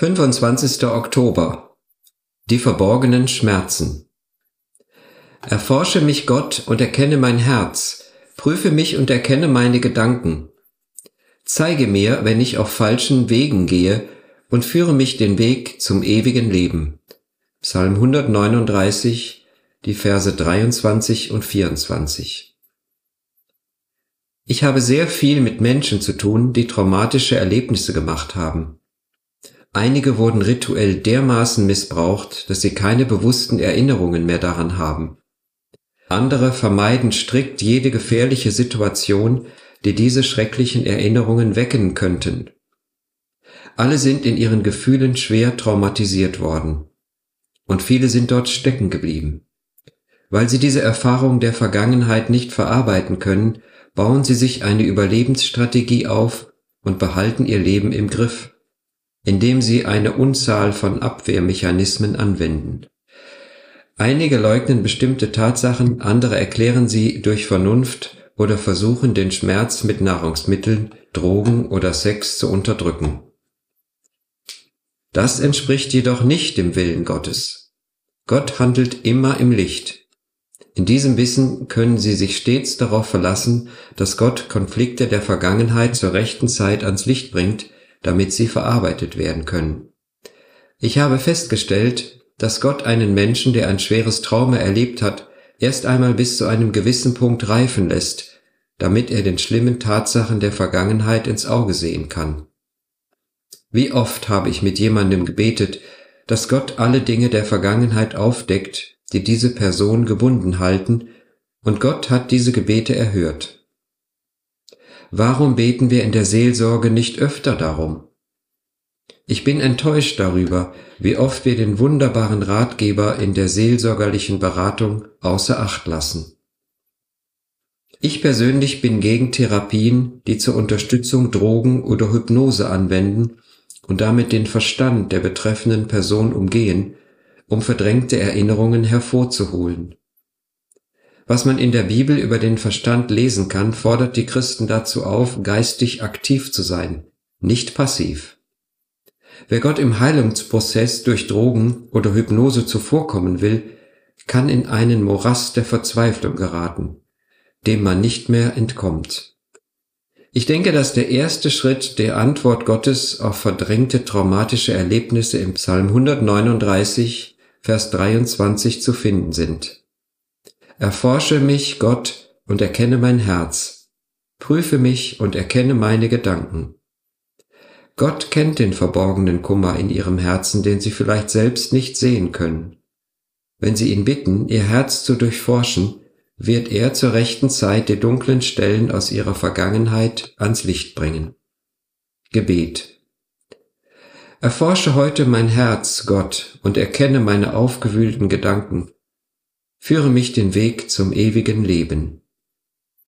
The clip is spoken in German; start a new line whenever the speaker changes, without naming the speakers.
25. Oktober Die verborgenen Schmerzen Erforsche mich Gott und erkenne mein Herz, prüfe mich und erkenne meine Gedanken. Zeige mir, wenn ich auf falschen Wegen gehe, und führe mich den Weg zum ewigen Leben. Psalm 139, die Verse 23 und 24. Ich habe sehr viel mit Menschen zu tun, die traumatische Erlebnisse gemacht haben. Einige wurden rituell dermaßen missbraucht, dass sie keine bewussten Erinnerungen mehr daran haben. Andere vermeiden strikt jede gefährliche Situation, die diese schrecklichen Erinnerungen wecken könnten. Alle sind in ihren Gefühlen schwer traumatisiert worden. Und viele sind dort stecken geblieben. Weil sie diese Erfahrung der Vergangenheit nicht verarbeiten können, bauen sie sich eine Überlebensstrategie auf und behalten ihr Leben im Griff indem sie eine Unzahl von Abwehrmechanismen anwenden. Einige leugnen bestimmte Tatsachen, andere erklären sie durch Vernunft oder versuchen den Schmerz mit Nahrungsmitteln, Drogen oder Sex zu unterdrücken. Das entspricht jedoch nicht dem Willen Gottes. Gott handelt immer im Licht. In diesem Wissen können Sie sich stets darauf verlassen, dass Gott Konflikte der Vergangenheit zur rechten Zeit ans Licht bringt, damit sie verarbeitet werden können. Ich habe festgestellt, dass Gott einen Menschen, der ein schweres Trauma erlebt hat, erst einmal bis zu einem gewissen Punkt reifen lässt, damit er den schlimmen Tatsachen der Vergangenheit ins Auge sehen kann. Wie oft habe ich mit jemandem gebetet, dass Gott alle Dinge der Vergangenheit aufdeckt, die diese Person gebunden halten, und Gott hat diese Gebete erhört. Warum beten wir in der Seelsorge nicht öfter darum? Ich bin enttäuscht darüber, wie oft wir den wunderbaren Ratgeber in der seelsorgerlichen Beratung außer Acht lassen. Ich persönlich bin gegen Therapien, die zur Unterstützung Drogen oder Hypnose anwenden und damit den Verstand der betreffenden Person umgehen, um verdrängte Erinnerungen hervorzuholen. Was man in der Bibel über den Verstand lesen kann, fordert die Christen dazu auf, geistig aktiv zu sein, nicht passiv. Wer Gott im Heilungsprozess durch Drogen oder Hypnose zuvorkommen will, kann in einen Morast der Verzweiflung geraten, dem man nicht mehr entkommt. Ich denke, dass der erste Schritt der Antwort Gottes auf verdrängte traumatische Erlebnisse im Psalm 139, Vers 23 zu finden sind. Erforsche mich, Gott, und erkenne mein Herz. Prüfe mich und erkenne meine Gedanken. Gott kennt den verborgenen Kummer in ihrem Herzen, den sie vielleicht selbst nicht sehen können. Wenn sie ihn bitten, ihr Herz zu durchforschen, wird er zur rechten Zeit die dunklen Stellen aus ihrer Vergangenheit ans Licht bringen. Gebet. Erforsche heute mein Herz, Gott, und erkenne meine aufgewühlten Gedanken Führe mich den Weg zum ewigen Leben.